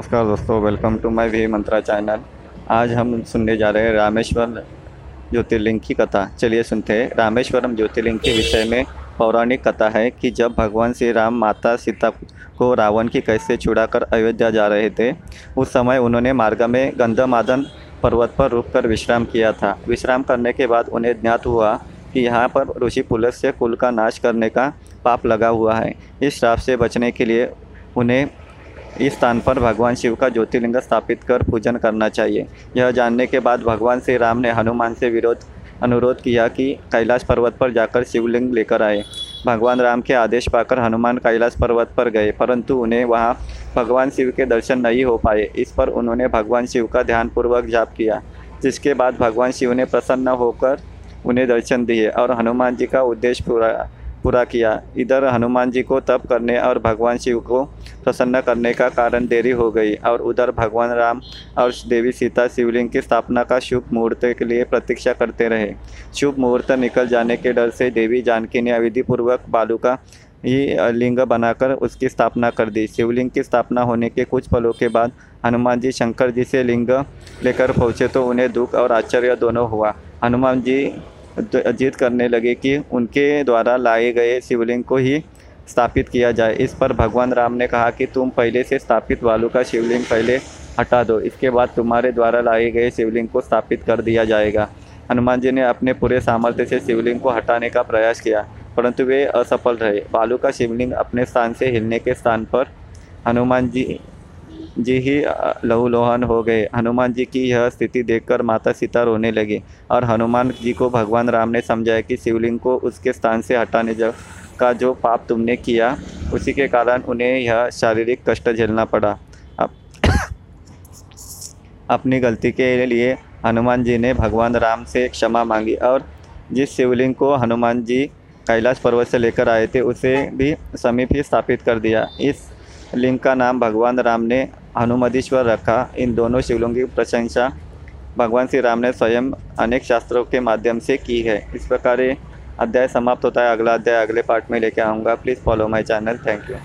नमस्कार दोस्तों welcome to my V Mantra channel आज हम सुनने जा रहे हैं रामेश्वर ज्योतिर्लिंग की कथा। चलिए सुनते हैं। रामेश्वरम ज्योतिर्लिंग के विषय में पौराणिक कथा है कि जब भगवान श्री राम माता सीता को रावण की कैसे छुड़ाकर अयोध्या जा रहे थे, उस समय उन्होंने मार्ग में गंधमादन पर्वत पर रुककर विश्राम किया था। विश्राम करने के बाद उन्हें ज्ञात हुआ कि यहाँ पर ऋषि पुलस्त्य कुल का नाश करने का पाप लगा हुआ है। इस श्राप से बचने के लिए उन्हें इस स्थान पर भगवान शिव का ज्योतिर्लिंग स्थापित कर पूजन करना चाहिए। यह जानने के बाद भगवान श्री राम ने हनुमान से विरोध, अनुरोध किया कि कैलाश पर्वत पर जाकर शिवलिंग लेकर आए। भगवान राम के आदेश पाकर हनुमान कैलाश पर्वत पर गए, परंतु उन्हें वहाँ भगवान शिव के दर्शन नहीं हो पाए। इस पर उन्होंने भगवान शिव का ध्यानपूर्वक जाप किया, जिसके बाद भगवान शिव ने प्रसन्न होकर उन्हें दर्शन दिए और हनुमान जी का उद्देश्य पूरा पूरा किया। इधर हनुमान जी को तप करने और भगवान शिव को प्रसन्न करने का कारण देरी हो गई और उधर भगवान राम और देवी सीता शिवलिंग की स्थापना का शुभ मुहूर्त के लिए प्रतीक्षा करते रहे। शुभ मुहूर्त निकल जाने के डर से देवी जानकी ने अविधिपूर्वक बालू का ही लिंग बनाकर उसकी स्थापना कर दी। शिवलिंग की स्थापना होने के कुछ पलों के बाद हनुमान जी शंकर जी से लिंग लेकर पहुँचे तो उन्हें दुख और आश्चर्य दोनों हुआ। हनुमान जी जिद करने लगे कि उनके द्वारा लाए गए शिवलिंग को ही स्थापित किया जाए। इस पर भगवान राम ने कहा कि तुम पहले से स्थापित वालू का शिवलिंग पहले हटा दो, इसके बाद तुम्हारे द्वारा लाए गए शिवलिंग को स्थापित कर दिया जाएगा। हनुमान जी ने अपने पूरे सामर्थ्य से शिवलिंग को हटाने का प्रयास किया, परंतु वे असफल रहे। बालू का शिवलिंग अपने स्थान से हिलने के स्थान पर हनुमान जी जी ही लहूलुहान हो गए। हनुमान जी की यह स्थिति देखकर माता सीता रोने लगी और हनुमान जी को भगवान राम ने समझाया कि शिवलिंग को उसके स्थान से हटाने का जो पाप तुमने किया, उसी के कारण उन्हें यह शारीरिक कष्ट झेलना पड़ा। अब अपनी गलती के लिए हनुमान जी ने भगवान राम से क्षमा मांगी और जिस शिवलिंग को हनुमान जी कैलाश पर्वत से लेकर आए थे, उसे भी समीप ही स्थापित कर दिया। इस लिंग का नाम भगवान राम ने हनुमदीश्वर रखा। इन दोनों शिवलिंग की प्रशंसा भगवान श्री राम ने स्वयं अनेक शास्त्रों के माध्यम से की है। इस प्रकार अध्याय समाप्त होता है। अगला अध्याय अगले पार्ट में लेके आऊँगा। Please follow my channel thank you